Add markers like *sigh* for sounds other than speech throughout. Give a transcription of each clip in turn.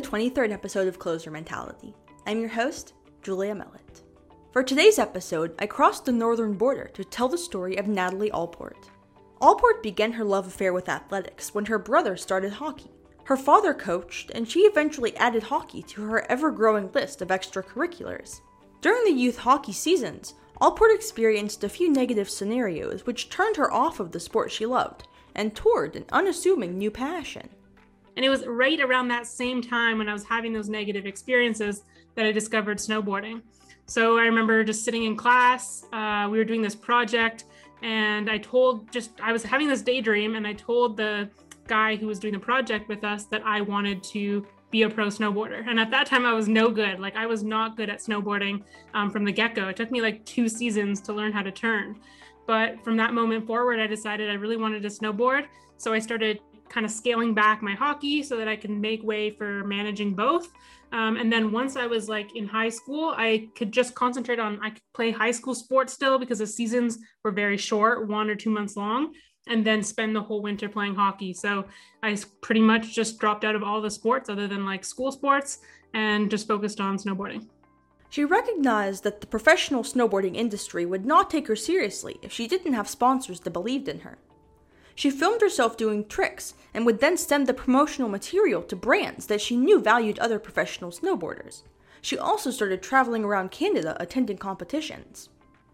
the 23rd episode of Closer Mentality. I'm your host, Julia Mellett. For today's episode, I crossed the northern border to tell the story of Natalie Allport. Allport began her love affair with athletics when her brother started hockey. Her father coached, and she eventually added hockey to her ever growing list of extracurriculars. During the youth hockey seasons, Allport experienced a few negative scenarios which turned her off of the sport she loved and toward an unassuming new passion. And it was right around that same time when I was having those negative experiences that I discovered snowboarding. So I remember just sitting in class, uh, we were doing this project, and I told just, I was having this daydream, and I told the guy who was doing the project with us that I wanted to be a pro snowboarder. And at that time, I was no good. Like, I was not good at snowboarding um, from the get go. It took me like two seasons to learn how to turn. But from that moment forward, I decided I really wanted to snowboard. So I started kind of scaling back my hockey so that I can make way for managing both. Um, and then once I was like in high school, I could just concentrate on, I could play high school sports still because the seasons were very short, one or two months long, and then spend the whole winter playing hockey. So I pretty much just dropped out of all the sports other than like school sports and just focused on snowboarding. She recognized that the professional snowboarding industry would not take her seriously if she didn't have sponsors that believed in her. She filmed herself doing tricks and would then send the promotional material to brands that she knew valued other professional snowboarders. She also started traveling around Canada attending competitions.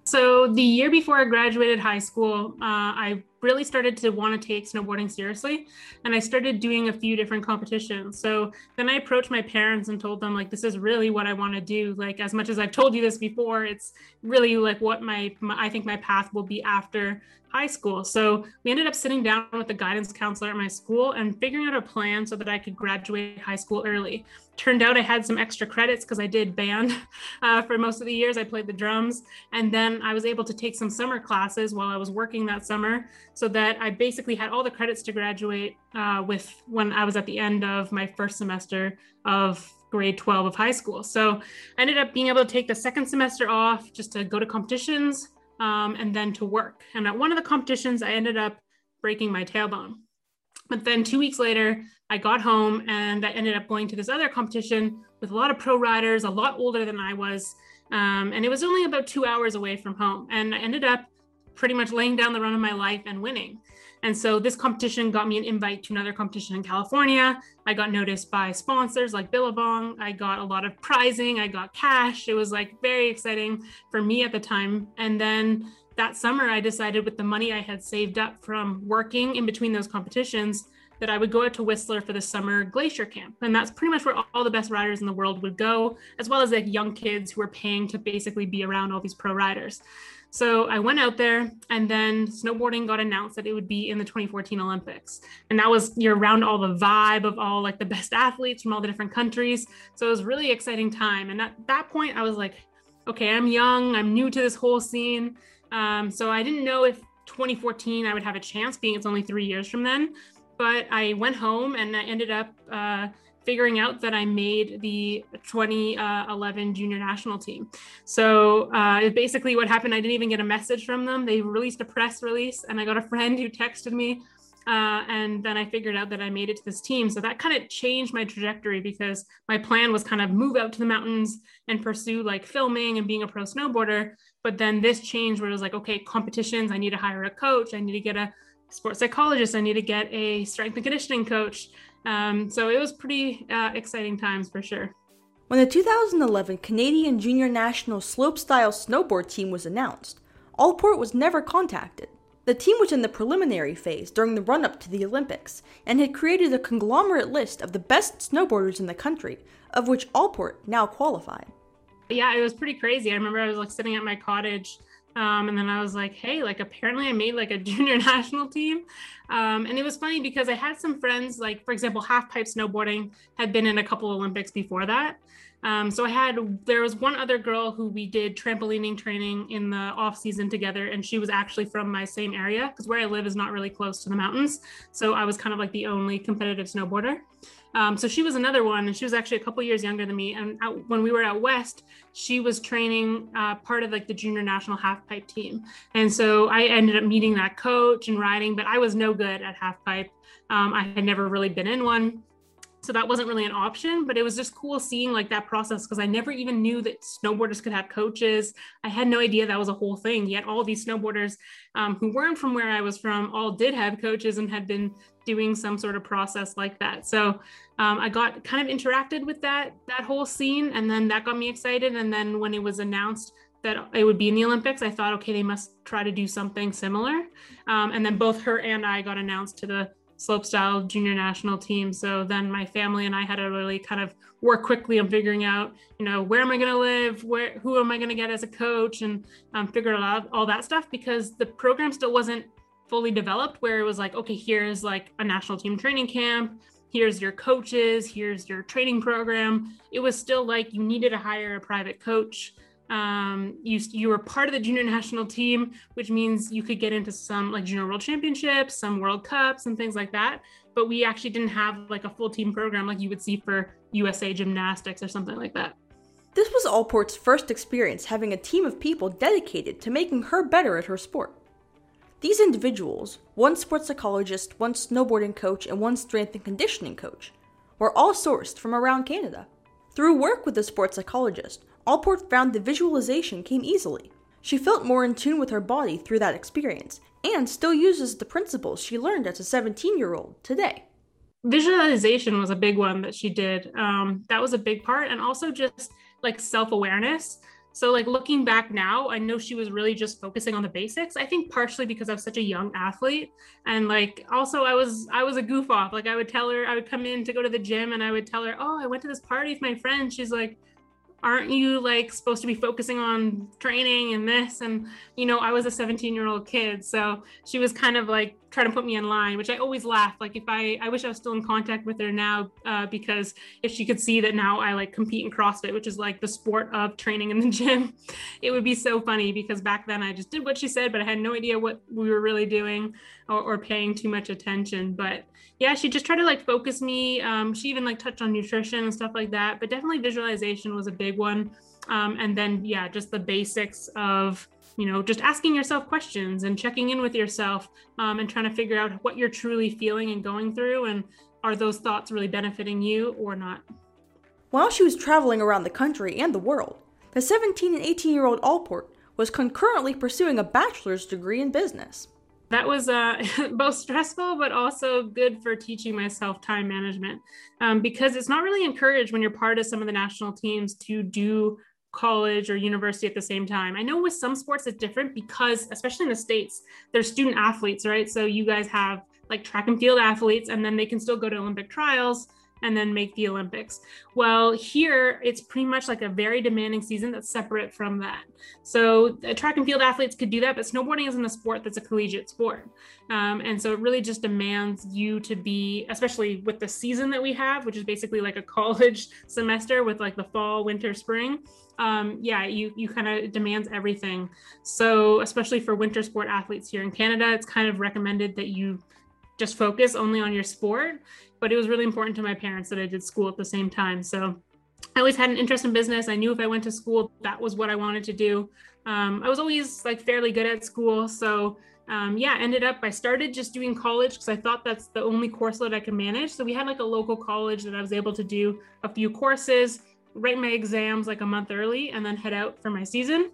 So, the year before I graduated high school, uh, I really started to want to take snowboarding seriously and I started doing a few different competitions. So, then I approached my parents and told them, like, this is really what I want to do. Like, as much as I've told you this before, it's really like what my, my I think my path will be after high school. So we ended up sitting down with the guidance counselor at my school and figuring out a plan so that I could graduate high school early. Turned out I had some extra credits because I did band *laughs* uh, for most of the years. I played the drums. And then I was able to take some summer classes while I was working that summer so that I basically had all the credits to graduate uh, with when I was at the end of my first semester of grade 12 of high school. So I ended up being able to take the second semester off just to go to competitions, um, and then to work. And at one of the competitions, I ended up breaking my tailbone. But then two weeks later, I got home and I ended up going to this other competition with a lot of pro riders, a lot older than I was. Um, and it was only about two hours away from home. And I ended up pretty much laying down the run of my life and winning. And so this competition got me an invite to another competition in California. I got noticed by sponsors like Billabong. I got a lot of prizing. I got cash. It was like very exciting for me at the time. And then that summer, I decided with the money I had saved up from working in between those competitions that I would go out to Whistler for the summer glacier camp. And that's pretty much where all the best riders in the world would go, as well as like young kids who were paying to basically be around all these pro riders. So I went out there, and then snowboarding got announced that it would be in the 2014 Olympics. And that was you're around all the vibe of all like the best athletes from all the different countries. So it was really exciting time. And at that point, I was like, okay, I'm young, I'm new to this whole scene. Um, so I didn't know if 2014 I would have a chance, being it's only three years from then. But I went home and I ended up. Uh, figuring out that I made the 2011 junior national team. So uh, basically, what happened, I didn't even get a message from them. They released a press release, and I got a friend who texted me. Uh, and then I figured out that I made it to this team. So that kind of changed my trajectory because my plan was kind of move out to the mountains and pursue like filming and being a pro snowboarder. But then this changed where it was like, okay, competitions, I need to hire a coach, I need to get a sports psychologist, I need to get a strength and conditioning coach. Um, so it was pretty uh, exciting times for sure. When the 2011 Canadian Junior National Slopestyle Snowboard team was announced, Allport was never contacted. The team was in the preliminary phase during the run up to the Olympics and had created a conglomerate list of the best snowboarders in the country, of which Allport now qualified. Yeah, it was pretty crazy. I remember I was like sitting at my cottage um, and then I was like, hey, like apparently I made like a *laughs* junior national team. Um, and it was funny because I had some friends, like for example, half pipe snowboarding had been in a couple Olympics before that. Um, so I had there was one other girl who we did trampolining training in the off season together, and she was actually from my same area because where I live is not really close to the mountains. So I was kind of like the only competitive snowboarder. Um, so she was another one, and she was actually a couple years younger than me. And out, when we were out west, she was training uh, part of like the junior national half pipe team. And so I ended up meeting that coach and riding, but I was no good at half pipe. Um, I had never really been in one. So that wasn't really an option but it was just cool seeing like that process because i never even knew that snowboarders could have coaches i had no idea that was a whole thing yet all these snowboarders um, who weren't from where i was from all did have coaches and had been doing some sort of process like that so um, i got kind of interacted with that that whole scene and then that got me excited and then when it was announced that it would be in the Olympics, I thought, okay, they must try to do something similar. Um, and then both her and I got announced to the slopestyle junior national team. So then my family and I had to really kind of work quickly on figuring out, you know, where am I going to live, where who am I going to get as a coach, and um, figure it out all that stuff because the program still wasn't fully developed. Where it was like, okay, here's like a national team training camp. Here's your coaches. Here's your training program. It was still like you needed to hire a private coach um, you you were part of the junior national team, which means you could get into some like junior world championships, some World Cups, and things like that. But we actually didn't have like a full team program like you would see for USA Gymnastics or something like that. This was Allport's first experience having a team of people dedicated to making her better at her sport. These individuals, one sports psychologist, one snowboarding coach, and one strength and conditioning coach, were all sourced from around Canada. Through work with the sports psychologist, Allport found the visualization came easily. She felt more in tune with her body through that experience and still uses the principles she learned as a 17 year old today. Visualization was a big one that she did. Um, that was a big part. And also just like self awareness. So, like looking back now, I know she was really just focusing on the basics. I think partially because I was such a young athlete, and like also I was I was a goof off. Like I would tell her I would come in to go to the gym, and I would tell her, "Oh, I went to this party with my friend." She's like, aren't you like supposed to be focusing on training and this? And you know i was a 17 year old kid so she was kind of like trying to put me in line which i always laugh like if i i wish i was still in contact with her now uh, because if she could see that now i like compete in crossfit which is like the sport of training in the *laughs* gym it would be so funny because back then i just did what she said but i had no idea what we were really doing or, or paying too much attention but yeah, she just tried to like focus me. Um, she even like touched on nutrition and stuff like that, but definitely visualization was a big one. Um, and then, yeah, just the basics of, you know, just asking yourself questions and checking in with yourself um, and trying to figure out what you're truly feeling and going through. And are those thoughts really benefiting you or not? While she was traveling around the country and the world, the 17 and 18 year old Allport was concurrently pursuing a bachelor's degree in business that was uh, *laughs* both stressful but also good for teaching myself time management um, because it's not really encouraged when you're part of some of the national teams to do college or university at the same time. I know with some sports it's different because, especially in the States, there's student athletes, right? So you guys have like track and field athletes, and then they can still go to Olympic trials and then make the Olympics. Well, here it's pretty much like a very demanding season that's separate from that. So, track and field athletes could do that, but snowboarding isn't a sport that's a collegiate sport. Um, and so, it really just demands you to be, especially with the season that we have, which is basically like a *laughs* college semester with like the fall, winter, spring. Um, yeah, you you kind of demands everything. So, especially for winter sport athletes here in Canada, it's kind of recommended that you just focus only on your sport but it was really important to my parents that I did school at the same time. So I always had an interest in business. I knew if I went to school, that was what I wanted to do. Um, I was always like fairly good at school. So um, yeah, ended up, I started just doing college because I thought that's the only course that I could manage. So we had like a local college that I was able to do a few courses, write my exams like a month early, and then head out for my season.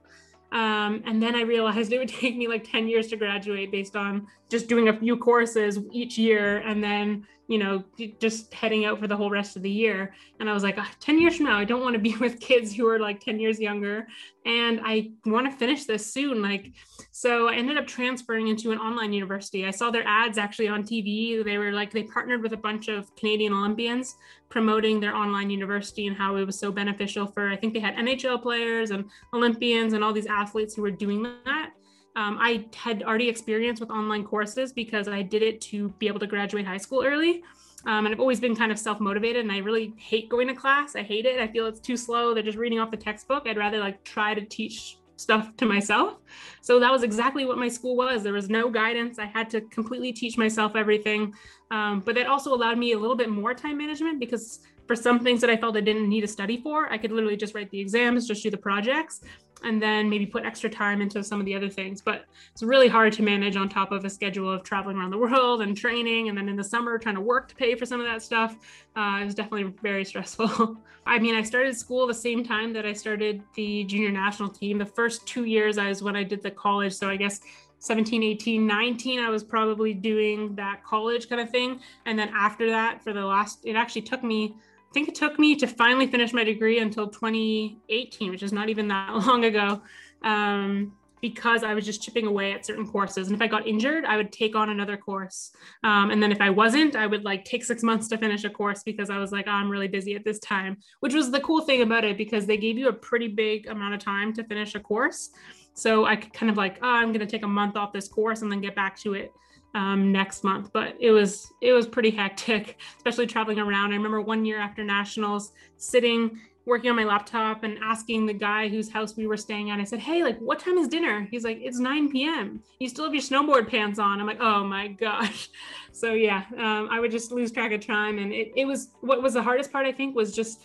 Um, and then I realized it would *laughs* take me like 10 years to graduate based on just doing a few courses each year and then you know, just heading out for the whole rest of the year. And I was like, oh, 10 years from now, I don't want to be *laughs* with kids who are like 10 years younger. And I want to finish this soon. Like, so I ended up transferring into an online university. I saw their ads actually on TV. They were like, they partnered with a bunch of Canadian Olympians promoting their online university and how it was so beneficial for, I think they had NHL players and Olympians and all these athletes who were doing that. Um, I had already experience with online courses because I did it to be able to graduate high school early. Um, and I've always been kind of self motivated and I really hate going to class. I hate it. I feel it's too slow. They're just reading off the textbook. I'd rather like try to teach stuff to myself. So that was exactly what my school was. There was no guidance. I had to completely teach myself everything. Um, but that also allowed me a little bit more time management because for some things that I felt I didn't need to study for, I could literally just write the exams, just do the projects, and then maybe put extra time into some of the other things. But it's really hard to manage on top of a schedule of traveling around the world and training, and then in the summer trying to work to pay for some of that stuff. Uh, it was definitely very *laughs* stressful. I mean, I started school the same time that I started the junior national team. The first two years I was when I did the college, so I guess 17, 18, 19, I was probably doing that college kind of thing. And then after that, for the last, it actually took me I think it took me to finally finish my degree until 2018, which is not even that *laughs* long ago, um, because I was just chipping away at certain courses. And if I got injured, I would take on another course. Um, and then if I wasn't, I would like take six months to finish a course because I was like, oh, I'm really busy at this time, which was the cool thing about it because they gave you a pretty big amount of time to finish a course. So I could kind of like, oh, I'm going to take a month off this course and then get back to it um, next month. But it was it was pretty hectic, especially traveling around. I remember one year after nationals, sitting working on my laptop and asking the guy whose house we were staying at. I said, "Hey, like, what time is dinner?" He's like, "It's 9 p.m. You still have your snowboard pants on." I'm like, "Oh my gosh!" *laughs* So yeah, um, I would just lose track of time, and it, it was what was the hardest part. I think was just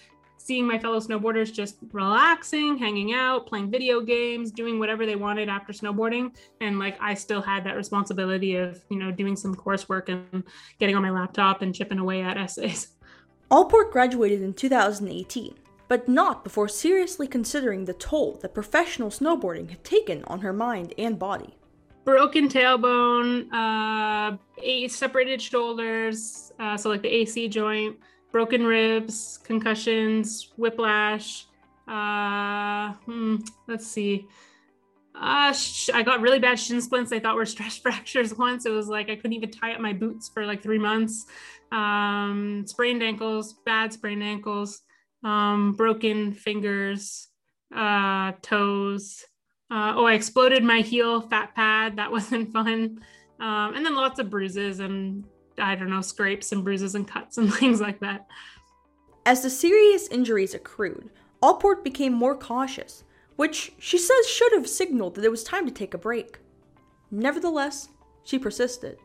seeing my fellow snowboarders just relaxing, hanging out, playing video games, doing whatever they wanted after snowboarding. And like I still had that responsibility of, you know, doing some coursework and getting on my laptop and chipping away at essays. Allport graduated in 2018, but not before seriously considering the toll that professional snowboarding had taken on her mind and body. Broken tailbone, uh, separated shoulders, uh, so like the AC joint, broken ribs, concussions, whiplash. Uh, hmm, let's see. Uh, sh- I got really bad shin splints. I thought were *laughs* stress fractures once. It was like I couldn't even tie up my boots for like three months. Um, sprained ankles, bad sprained ankles, um, broken fingers, uh, toes. Uh, oh, I exploded my heel fat pad. That *laughs* wasn't fun. Um, and then lots of bruises and I don't know, scrapes and bruises and cuts and *laughs* things like that. As the serious injuries accrued, Allport became more cautious, which she says should have signaled that it was time to take a break. Nevertheless, she persisted.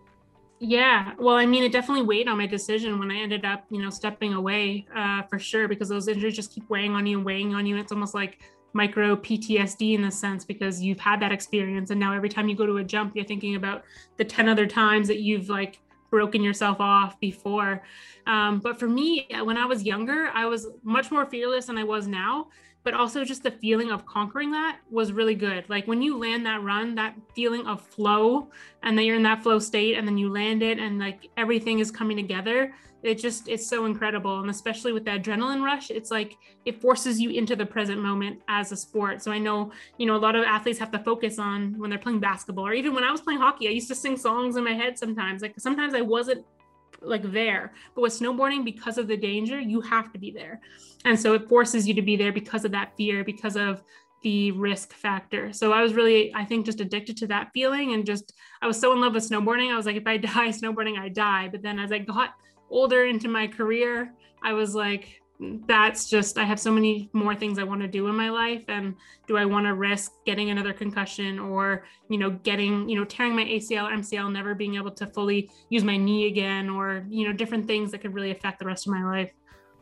Yeah, well, I mean, it definitely weighed on my decision when I ended up, you know, stepping away uh, for sure, because those injuries just keep weighing on you and weighing on you. It's almost like micro PTSD in a sense because you've had that experience, and now every time you go to a jump, you're thinking about the ten other times that you've like broken yourself off before. Um, but for me, when I was younger, I was much more fearless than I was now. But also, just the feeling of conquering that was really good. Like when you land that run, that feeling of flow, and then you're in that flow state, and then you land it, and like everything is coming together it just it's so incredible and especially with the adrenaline rush it's like it forces you into the present moment as a sport so i know you know a lot of athletes have to focus on when they're playing basketball or even when i was playing hockey i used to sing songs in my head sometimes like sometimes i wasn't like there but with snowboarding because of the danger you have to be there and so it forces you to be there because of that fear because of the risk factor. So I was really, I think, just addicted to that feeling and just, I was so in love with snowboarding. I was like, if I *laughs* die snowboarding, I die. But then as I got older into my career, I was like, that's just I have so many more things I want to do in my life and do I want to risk getting another concussion or you know getting you know tearing my ACL MCL never being able to fully use my knee again or you know different things that could really affect the rest of my life.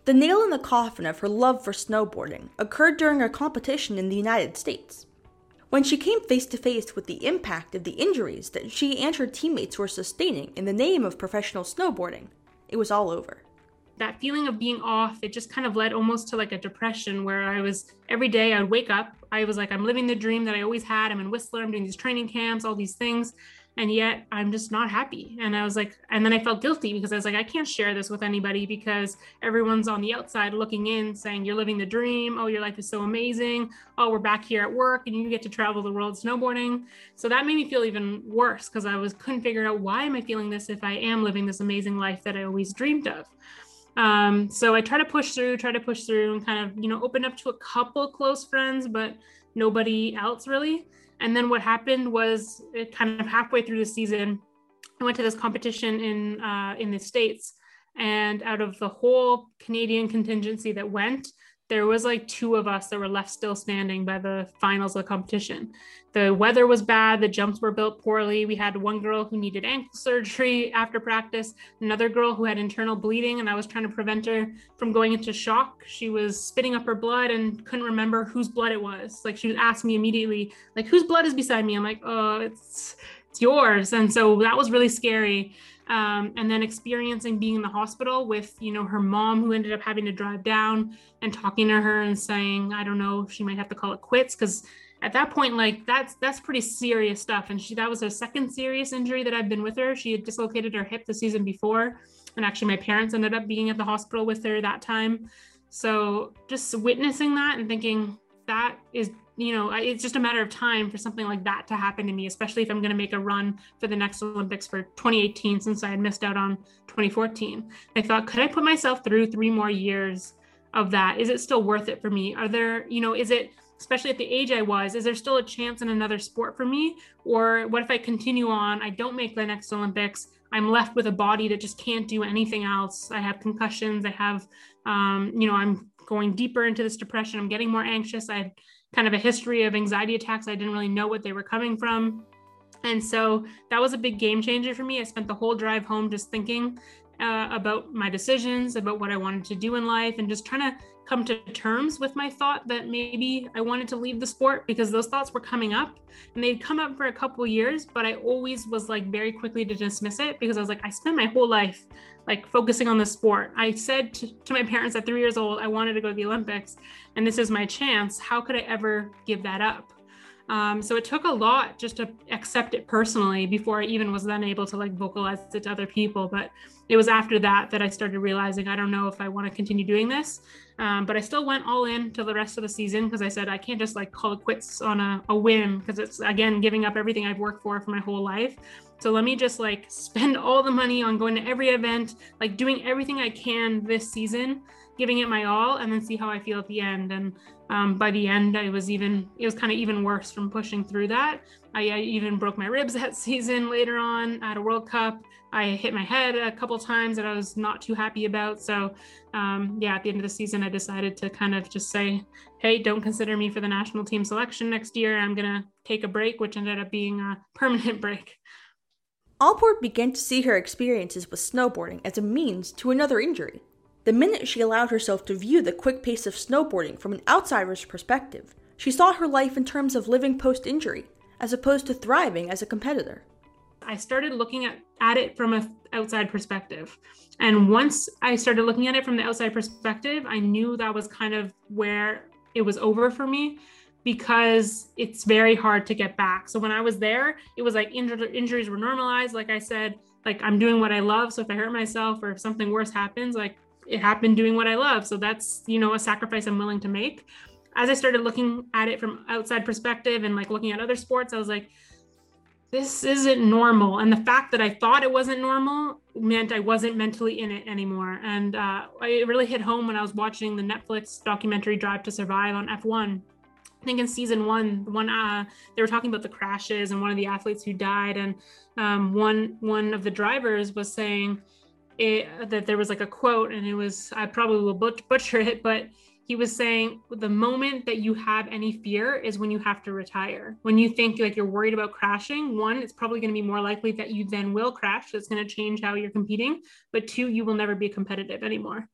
The nail in the coffin of her love for snowboarding occurred during a competition in the United States. When she came face to face with the impact of the injuries that she and her teammates were sustaining in the name of professional snowboarding, it was all over. That feeling of being off, it just kind of led almost to like a depression where I was every day I'd wake up, I was like, I'm living the dream that I always had. I'm in Whistler, I'm doing these training camps, all these things and yet i'm just not happy. And i was like and then i felt guilty because i was like i can't share this with anybody because everyone's on the outside looking in saying you're living the dream. Oh your life is so amazing. Oh we're back here at work and you get to travel the world snowboarding. So that made me feel even worse because i was couldn't figure out why am i feeling this if i am living this amazing life that i always dreamed of. Um, so i try to push through try to push through and kind of you know open up to a couple close friends but nobody else really and then what happened was it kind of halfway through the season, I went to this competition in uh, in the states, and out of the whole Canadian contingency that went, there was like two of us that were left still standing by the finals of the competition. The weather was bad, the jumps were built poorly. We had one girl who needed ankle surgery after practice, another girl who had internal bleeding, and I was trying to prevent her from going into shock. She was spitting up her blood and couldn't remember whose blood it was. Like she would ask me immediately, like, whose blood is beside me? I'm like, oh, it's it's yours. And so that was really scary um, and then experiencing being in the hospital with you know her mom who ended up having to drive down and talking to her and saying i don't know she might have to call it quits. Because at that point like that's that's pretty serious stuff. And she that was her second serious injury that i've been with her. She had dislocated her hip the season before and actually my parents ended up being at the hospital with her that time. So just witnessing that and thinking that is you know, it's just a matter of time for something like that to happen to me, especially if I'm going to make a run for the next Olympics for 2018 since I had missed out on 2014. I thought, could I put myself through three more years of that? Is it still worth it for me? Are there, you know, is it, especially at the age I was, is there still a chance in another sport for me? Or what if I continue on? I don't make the next Olympics. I'm left with a body that just can't do anything else. I have concussions. I have, um, you know, I'm going deeper into this depression. I'm getting more anxious. I kind of a history of anxiety attacks. I didn't really know what they were coming from. And so that was a big game changer for me. I spent the whole drive home just thinking uh, about my decisions, about what I wanted to do in life, and just trying to come to terms with my thought that maybe I wanted to leave the sport because those thoughts were coming up and they'd come up for a couple years, but I always was like very quickly to dismiss it because I was like, I spent my whole life like focusing on the sport. I said to, to my parents at three years old, I wanted to go to the Olympics and this is my chance. How could I ever give that up? Um, so it took a lot just to accept it personally before I even was then able to like vocalize it to other people. But it was after that that I started realizing I don't know if I want to continue doing this. Um, but I still went all in to the rest of the season because I said I can't just like call it quits on a, a whim because it's again giving up everything I've worked for for my whole life. So let me just like *laughs* spend all the money on going to every event, like doing everything I can this season giving it my all and then see how I feel at the end. And um, by the end, I was even, it was kind of even worse from pushing through that. I, I, even broke my ribs *laughs* that season later on at a World Cup. I hit my head a couple times that I was not too happy about. So, um, yeah, at the end of the season, I decided to kind of just say, hey, don't consider me for the national team selection next year. I'm going to take a break, which ended up being a *laughs* permanent break. Allport began to see her experiences with snowboarding as a means to another injury. The minute she allowed herself to view the quick pace of snowboarding from an outsider's perspective, she saw her life in terms of living post injury, as opposed to thriving as a competitor. I started looking at, at it from an outside perspective. And once I started looking at it from the outside perspective, I knew that was kind of where it was over for me because it's very hard to get back. So when I was there, it was like injured, injuries were normalized. Like I said, like I'm doing what I love. So if I hurt myself or if something worse happens, like it happened doing what I love. So that's, you know, a sacrifice I'm willing to make. As I started looking at it from outside perspective and like looking at other sports, I was like, this isn't normal. And the fact that I thought it wasn't normal meant I wasn't mentally in it anymore. And uh, it really hit home when I was watching the Netflix documentary Drive to Survive on F1. I think in season one, one uh, they were talking about the crashes and one of the athletes who died, and um, one one of the drivers was saying, it, that there was like a quote, and it was I probably will butcher it, but he was saying the moment that you have any fear is when you have to retire. When you think like you're worried about crashing, one, it's probably going to be more likely that you then will crash. It's going to change how you're competing. But two, you will never be competitive anymore.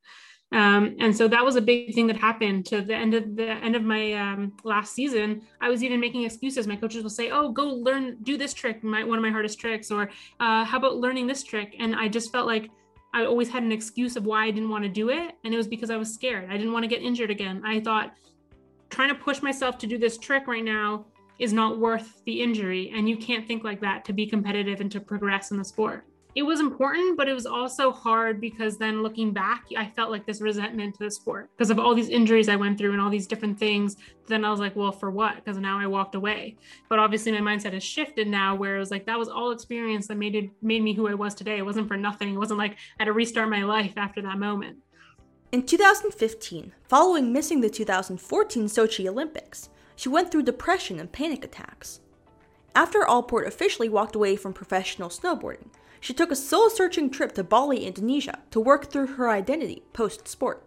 Um, and so that was a big thing that happened to the end of the end of my um, last season. I was even making excuses. My coaches will say, "Oh, go learn, do this trick, my, one of my hardest tricks," or uh, "How about learning this trick?" And I just felt like I always had an excuse of why I didn't want to do it. And it was because I was scared. I didn't want to get injured again. I thought trying to push myself to do this trick right now is not worth the injury. And you can't think like that to be competitive and to progress in the sport it was important, but it was also hard because then looking back, I felt like this resentment to the sport because of all these injuries I went through and all these different things. Then I was like, well, for what? Because now I walked away. But obviously, my mindset has shifted now, where it was like that was all experience that made it made me who I was today. It wasn't for nothing. It wasn't like I had to restart my life after that moment. In 2015, following missing the 2014 Sochi Olympics, she went through depression and panic attacks. After Allport officially walked away from professional snowboarding, she took a soul searching trip to Bali, Indonesia to work through her identity post sport.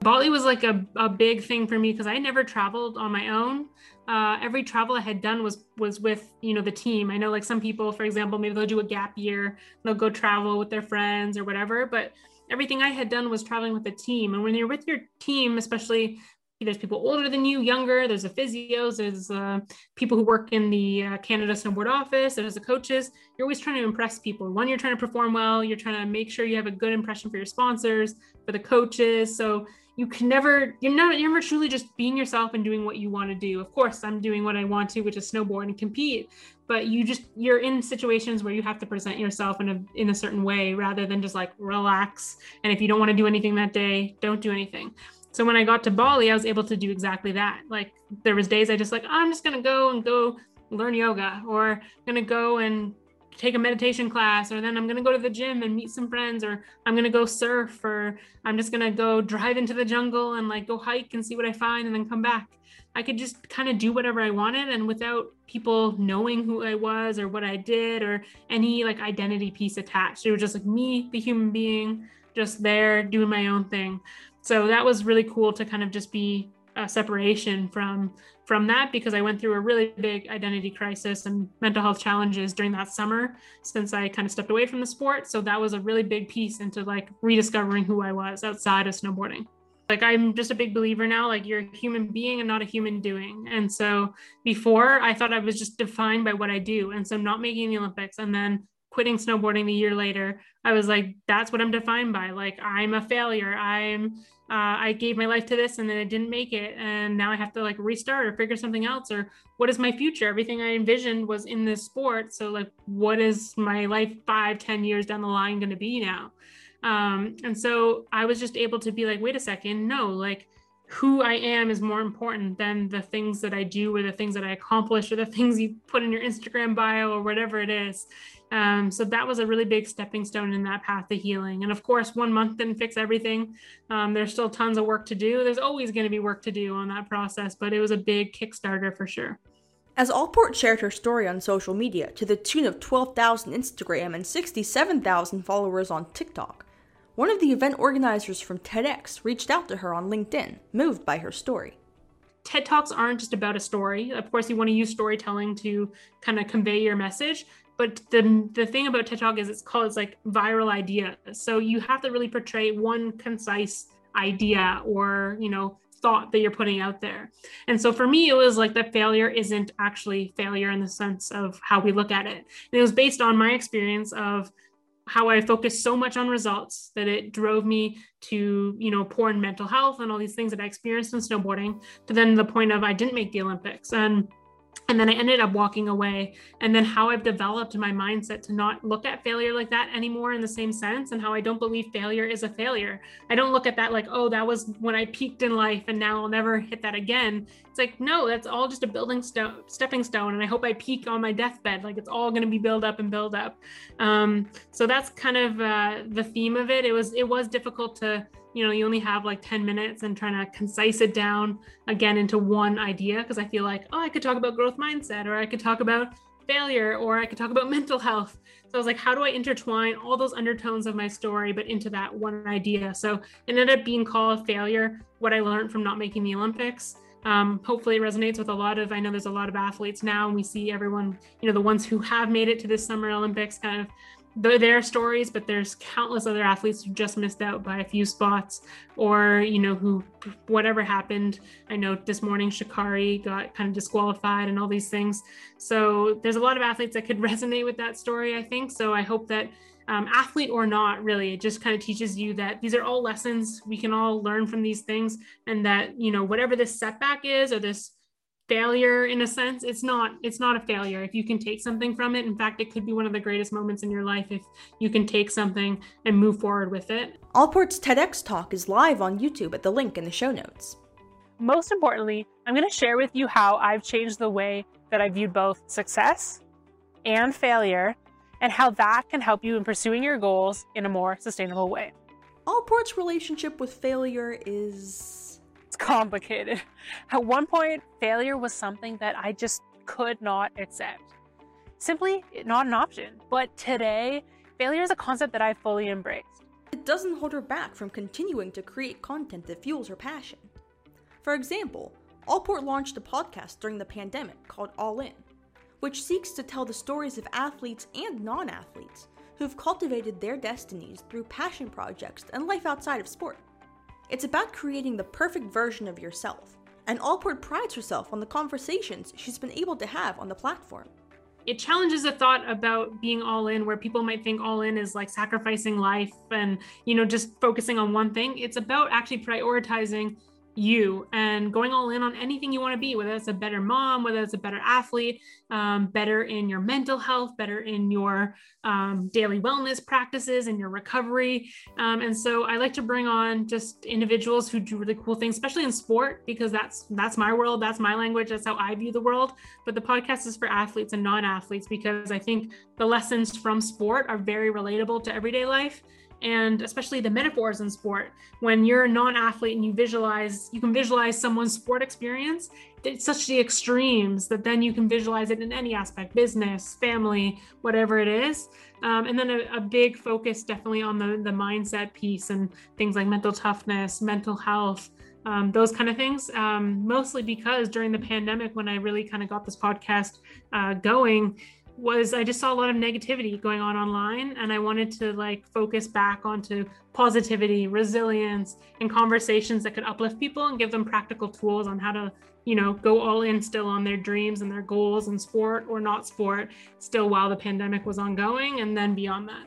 Bali was like a, a big thing for me because I never traveled on my own. Uh, every travel I had done was was with you know the team. I know like some people, for example, maybe they'll do a gap year, they'll go travel with their friends or whatever. But everything I had done was traveling with a team. And when you're with your team, especially there's people older than you, younger. There's the physios. There's uh, people who work in the uh, Canada Snowboard office. There's the coaches. You're always trying to impress people. One, you're trying to perform well. You're trying to make sure you have a good impression for your sponsors, for the coaches. So you can never you're not you're never truly just being yourself and doing what you want to do of course i'm doing what i want to which is snowboard and compete but you just you're in situations where you have to present yourself in a in a certain way rather than just like relax and if you don't want to do anything that day don't do anything so when i got to bali i was able to do exactly that. Like there was days i just like oh, i'm just to go and go learn yoga or i'm to go and take a meditation class or then i'm to go to the gym and meet some friends or i'm to go surf or i'm just to go drive into the jungle and like go hike and see what i find and then come back. I could just kind of do whatever i wanted and without people knowing who i was or what i did or any like identity piece attached. It was just like me the human being just there doing my own thing so that was really cool to kind of just be a separation from from that because I went through a really big identity crisis and mental health challenges during that summer since I kind of stepped away from the sport. So that was a really big piece into like rediscovering who I was outside of snowboarding. Like I'm just a big believer now, like you're a human being and not a human doing. And so before I thought I was just defined by what I do. And so not making the Olympics and then quitting snowboarding the year later, I was like, that's what I'm defined by. Like I'm a failure. I'm uh, I gave my life to this and then it didn't make it. And now I have to like restart or figure something else or what is my future? Everything I envisioned was in this sport. So like, what is my life five, ten years down the line going to be now? Um, and so I was just able to be like, wait a second, no, like who I am is more important than the things that I do or the things that I accomplish or the *laughs* things you put in your Instagram bio or whatever it is. Um, so that was a really big stepping stone in that path to healing. And of course, one month didn't fix everything. Um, there's still tons of work to do. There's always going to be work to do on that process, but it was a big Kickstarter for sure. As Allport shared her story on social media to the tune of 12,000 Instagram and 67,000 followers on TikTok, one of the event organizers from TEDx reached out to her on LinkedIn, moved by her story. TED Talks aren't just about a story. Of course, you want to use storytelling to kind of convey your message, but the the thing about TED Talk is it's called it's like viral idea. So you have to really portray one concise idea or you know thought that you're putting out there. And so for me, it was like that failure isn't actually failure in the sense of how we look at it. And it was based on my experience of how I focused so much on results that it drove me to, you know, poor in mental health and all these things that I experienced in snowboarding to then the point of I didn't make the Olympics. And and then I ended up walking away. And then how I've developed my mindset to not look at failure like that anymore in the same sense, and how I don't believe failure is a failure. I don't look at that like, oh, that was when I peaked in life and now I'll never hit that again. It's like, no, that's all just a building stone, stepping stone. And I hope I peak on my deathbed. Like it's all going to be build up and build up. Um, so that's kind of uh, the theme of it. It was, it was difficult to, you know you only have like 10 minutes and trying to concise it down again into one idea because i feel like oh i could talk about growth mindset or i could talk about failure or i could talk about mental health. So i was like how do i intertwine all those undertones of my story but into that one idea? So it ended up being called failure what i learned from not making the olympics. Um, hopefully it resonates with a lot of i know there's a lot of athletes now and we see everyone you know the ones who have made it to this summer olympics kind of their stories, but there's countless other athletes who just missed out by a few spots, or you know, who whatever happened. I know this morning Sha'Carri got kind of disqualified and all these things. So there's a lot of athletes that could *laughs* resonate with that story. I think so. I hope that um, athlete or not, really, it just kind of teaches you that these are all lessons we can all learn from these things, and that you know whatever this setback is or this failure in a sense it's not it's not a failure. If you can take something from it in fact it could be one of the greatest moments in your life if you can take something and move forward with it. Allport's tedx talk is live on youtube at the link in the show notes. Most importantly i'm going to share with you how i've changed the way that i viewed both success and failure and how that can help you in pursuing your goals in a more sustainable way. Allport's relationship with failure is complicated. *laughs* At one point, failure was something that I just could not accept. Simply not an option. But today, failure is a concept that I fully embraced. It doesn't hold her back from continuing to create content that fuels her passion. For example, Allport launched a podcast during the pandemic called All In, which seeks to tell the stories of athletes and non athletes who've cultivated their destinies through passion projects and life outside of sport. It's about creating the perfect version of yourself, and Allport prides herself on the conversations she's been able to have on the platform. It challenges a thought about being all in where people might think all in is like sacrificing life and you know just focusing on one thing. It's about actually prioritizing you and going all in on anything you want to be, whether it's a better mom, whether it's a better athlete, um, better in your mental health, better in your um, daily wellness practices and your recovery. Um, and so I like to bring on just individuals who do really cool things, especially in sport, because that's that's my world, that's my language, that's how I view the world. But the podcast is for athletes and non-athletes because I think the lessons from sport are very relatable to everyday life and especially the metaphors in sport. When you're a non-athlete and you visualize you can visualize someone's sport experience it's such the extremes that then you can visualize it in any aspect business family whatever it is. Um, and then a, a, big focus definitely on the, the mindset piece and things like mental toughness mental health um, those kind of things um, mostly because during the pandemic when i really kind of got this podcast uh, going was I just saw a lot of negativity going on online and I wanted to like focus back onto positivity, resilience and conversations that could uplift people and give them practical tools on how to, you know, go all in still on their dreams and their goals in sport or not sport still while the pandemic was ongoing and then beyond that.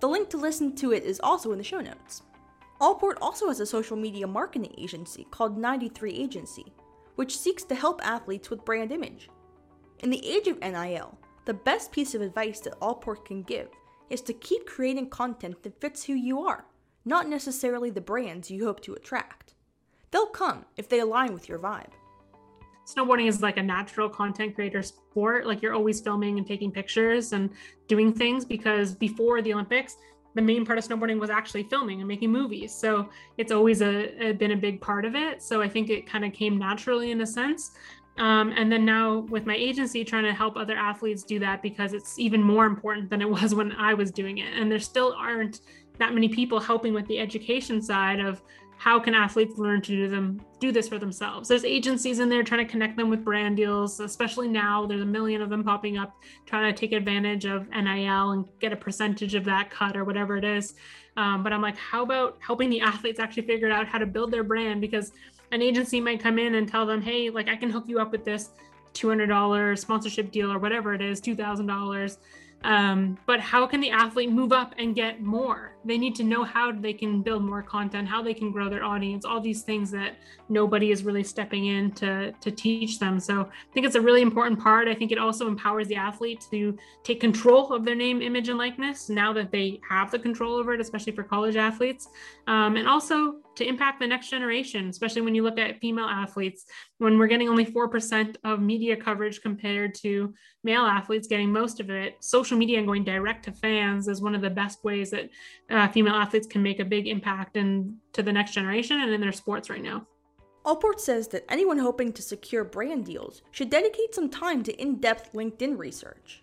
The link to listen to it is also in the show notes. Allport also has a social media marketing agency called 93 Agency, which seeks to help athletes with brand image. In the age of NIL, the best piece of advice that Allport can give is to keep creating content that fits who you are, not necessarily the brands you hope to attract. They'll come if they align with your vibe. Snowboarding is like a natural content creator sport. Like you're always filming and taking pictures and doing things because before the Olympics, the main part of snowboarding was actually filming and making movies. So it's always a, a been a big part of it. So I think it kind of came naturally in a sense. Um, and then now with my agency, trying to help other athletes do that because it's even more important than it was when I was doing it. And there still aren't that many people helping with the education side of how can athletes learn to do them do this for themselves. There's agencies in there trying to connect them with brand deals especially now there's a million of them popping up trying to take advantage of nil and get a percentage of that cut or whatever it is. Um, but i'm like how about helping the athletes actually figure out how to build their brand? Because an agency might come in and tell them, hey, like I can hook you up with this $200 sponsorship deal or whatever it is, $2,000. Um, but how can the athlete move up and get more? They need to know how they can build more content, how they can grow their audience, all these things that nobody is really stepping in to, to teach them. So I think it's a really important part. I think it also empowers the athlete to take control of their name, image, and likeness now that they have the control over it, especially for college athletes. Um, and also to impact the next generation, especially when you look at female athletes, when we're getting only 4% of media coverage compared to male athletes getting most of it. Social media and going direct to fans is one of the best ways that uh, female athletes can make a big impact in, to the next generation and in their sports right now. Allport says that anyone hoping to secure brand deals should dedicate some time to in depth LinkedIn research.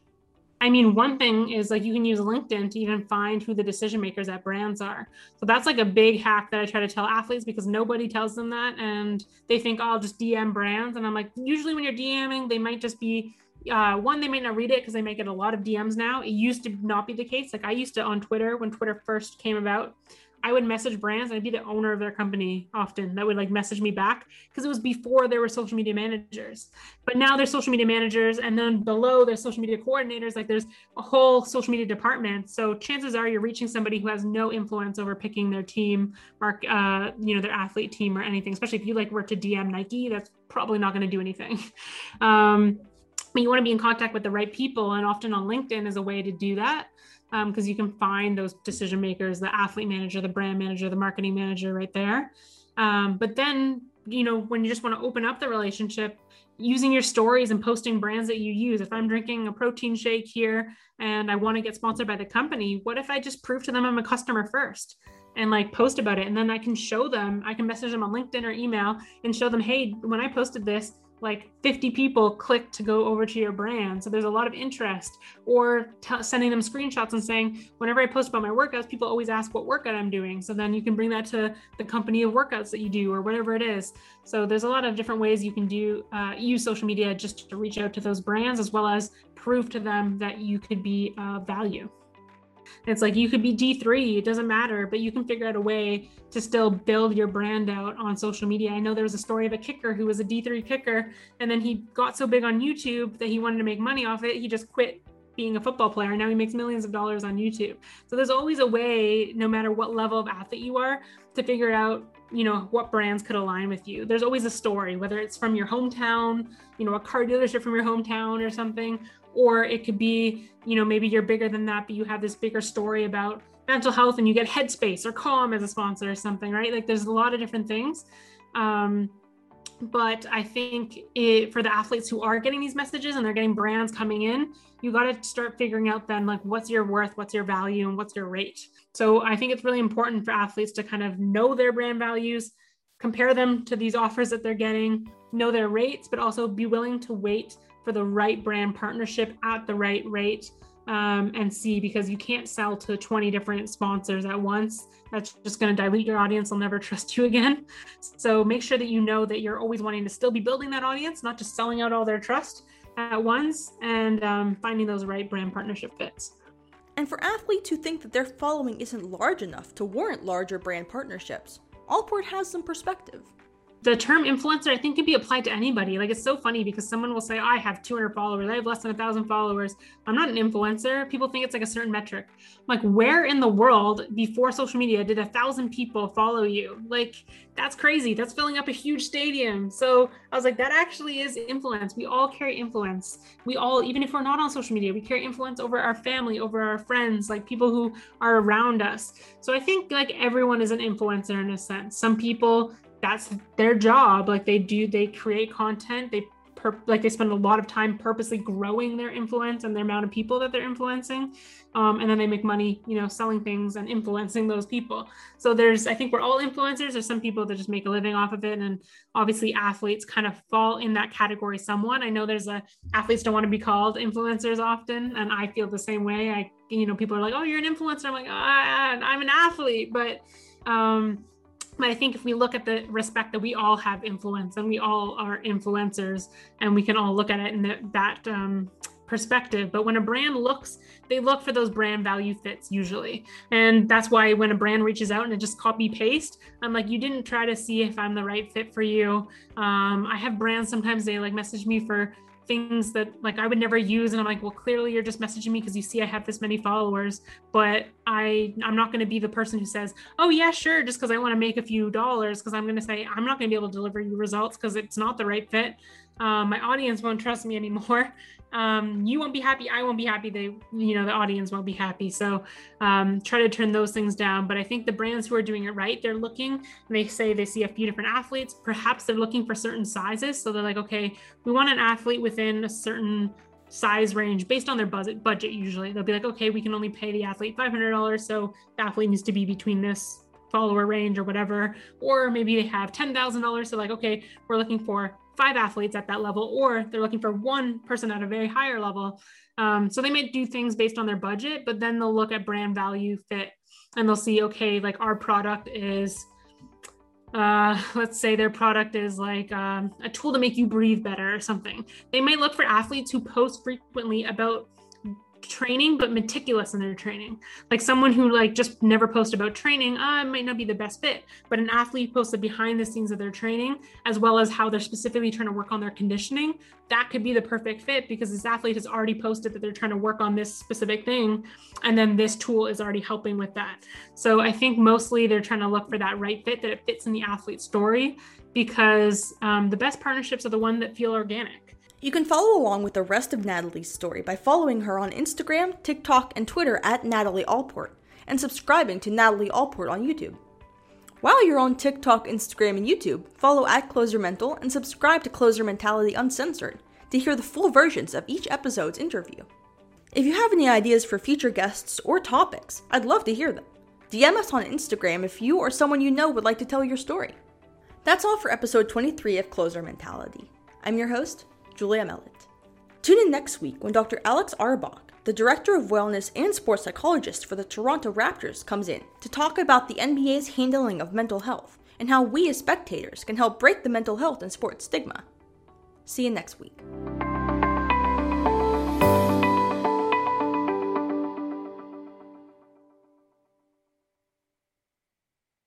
I mean, one thing is like you can use LinkedIn to even find who the decision makers at brands are. So that's like a big hack that I try to tell athletes because nobody tells them that. And they think, oh, I'll just DM brands. And I'm like, usually when you're DMing, they might just be uh, one, they might not read it because they make it a lot of DMs now. It used to not be the case. Like I used to on Twitter when Twitter first came about, I would message brands. I'd be the owner of their company often that would like message me back because it was before there were social media managers. But now there's social media managers, and then below there's social media coordinators. Like there's a whole social media department. So chances are you're reaching somebody who has no influence over picking their team, mark, uh, you know, their athlete team or anything. Especially if you like were to DM Nike, that's probably not going to do anything. *laughs* Um, you want to be in contact with the right people, and often on LinkedIn is a way to do that because um, you can find those decision makers, the athlete manager, the brand manager, the marketing manager right there. Um, but then, you know, when you just want to open up the relationship, using your stories and posting brands that you use. If I'm drinking a protein shake here and I want to get sponsored by the company, what if I just prove to them I'm a customer first? and like post about it and then i can show them i can message them on linkedin or email and show them hey when i posted this like 50 people click to go over to your brand. So there's a lot of interest, or t- sending them screenshots and saying, whenever I post about my workouts, people always ask what workout I'm doing. So then you can bring that to the company of workouts that you do, or whatever it is. So there's a lot of different ways you can do uh, use social media just to reach out to those brands, as well as prove to them that you could be uh, value. It's like you could be D3, it doesn't matter, but you can figure out a way to still build your brand out on social media. I know there was a story of a kicker who was a D3 kicker, and then he got so big on YouTube that he wanted to make money off it. He just quit being a football player. Now he makes millions of dollars on YouTube. So there's always a way, no matter what level of athlete you are, to figure out, you know, what brands could align with you. There's always a story, whether it's from your hometown, you know, a car dealership from your hometown or something, or it could be you know maybe you're bigger than that but you have this bigger story about mental health and you get headspace or calm as a sponsor or something right? Like there's a lot of different things. Um, but i think it, for the athletes who are getting these messages and they're getting brands coming in you got to start figuring out then like what's your worth what's your value and what's your rate. So i think it's really important for athletes to kind of know their brand values compare them to these offers that they're getting know their rates but also be willing to wait for the right brand partnership at the right rate um, and see because you can't sell to 20 different sponsors at once. That's just going to dilute your audience. They'll never *laughs* trust you again. So make sure that you know that you're always wanting to still be building that audience, not just selling out all their trust at once and um, finding those right brand partnership fits. And for athletes who think that their following isn't large enough to warrant larger brand partnerships, Allport has some perspective the term influencer i think can be applied to anybody. Like it's so funny because someone will say oh, i have 200 followers. I have less than a thousand followers. I'm not an influencer. People think it's like a certain metric. Like where in the world before social media did a thousand people follow you? Like that's crazy. That's filling up a huge stadium. So i was like that actually is influence. We all carry influence. We all even if we're not on social media we carry influence over our family over our friends like people who are around us. So i think like everyone is an influencer in a sense. Some people that's their job. Like they do they create content. They per, like they spend a lot of time purposely growing their influence and the amount of people that they're influencing um, and then they make money you know selling things and influencing those people. So there's i think we're all influencers. There's some people that just make a living off of it and obviously athletes kind of fall in that category somewhat. I know there's a athletes don't want to be called influencers often and i feel the same way. I you know people are like oh you're an influencer. I'm like ah, i'm an athlete but um I think if we look at the respect that we all have influence and we all are influencers and we can all look at it in the, that um, perspective. But when a brand looks, they look for those brand value fits usually. And that's why when a brand reaches out and it just copy paste, I'm like, you didn't try to see if I'm the right fit for you. Um, I have brands sometimes they like message me for things that like I would never use and I'm like well clearly you're just messaging me because you see I have this many followers but I I'm not going to be the person who says oh yeah sure just because I want to make a few dollars because I'm going to say I'm not going to be able to deliver you results because it's not the right fit. Um, my audience won't trust me anymore. *laughs* Um, you won't be happy i won't be happy they you know the audience won't be happy. So um, try to turn those things down but i think the brands who are doing it right they're looking they say they see a few different athletes perhaps they're looking for certain sizes so they're like okay we want an athlete within a certain size range based on their budget budget usually they'll be like okay we can only pay the athlete $500 so the athlete needs to be between this follower range or whatever or maybe they have $10,000 so like okay we're looking for five athletes at that level, or they're looking for one person at a very higher level. Um, so they might do things based on their budget, but then they'll look at brand value fit and they'll see, okay, like our product is, uh, *laughs* let's say their product is like um, a tool to make you breathe better or something. They might look for athletes who post frequently about training but meticulous in their training. Like someone who like just never post about training uh, might not be the best fit but an athlete posts the behind the scenes of their training as well as how they're specifically trying to work on their conditioning that could be the perfect fit because this athlete has already posted that they're trying to work on this specific thing and then this tool is already helping with that. So i think mostly they're trying to look for that right fit that it fits in the athlete story because um, the best partnerships are the one that feel organic you can follow along with the rest of Natalie's story by following her on Instagram, TikTok, and Twitter at Natalie Allport, and subscribing to Natalie Allport on YouTube. While you're on TikTok, Instagram, and YouTube, follow at Closer Mental and subscribe to Closer Mentality Uncensored to hear the full versions of each episode's interview. If you have any ideas for future guests or topics, I'd love to hear them. DM us on Instagram if you or someone you know would like to tell your story. That's all for episode 23 of Closer Mentality. I'm your host, Julia Mellett. Tune in next week when Dr. Alex Auerbach, the Director of Wellness and Sports Psychologist for the Toronto Raptors, comes in to talk about the NBA's handling of mental health and how we as spectators can help break the mental health and sports stigma. See you next week.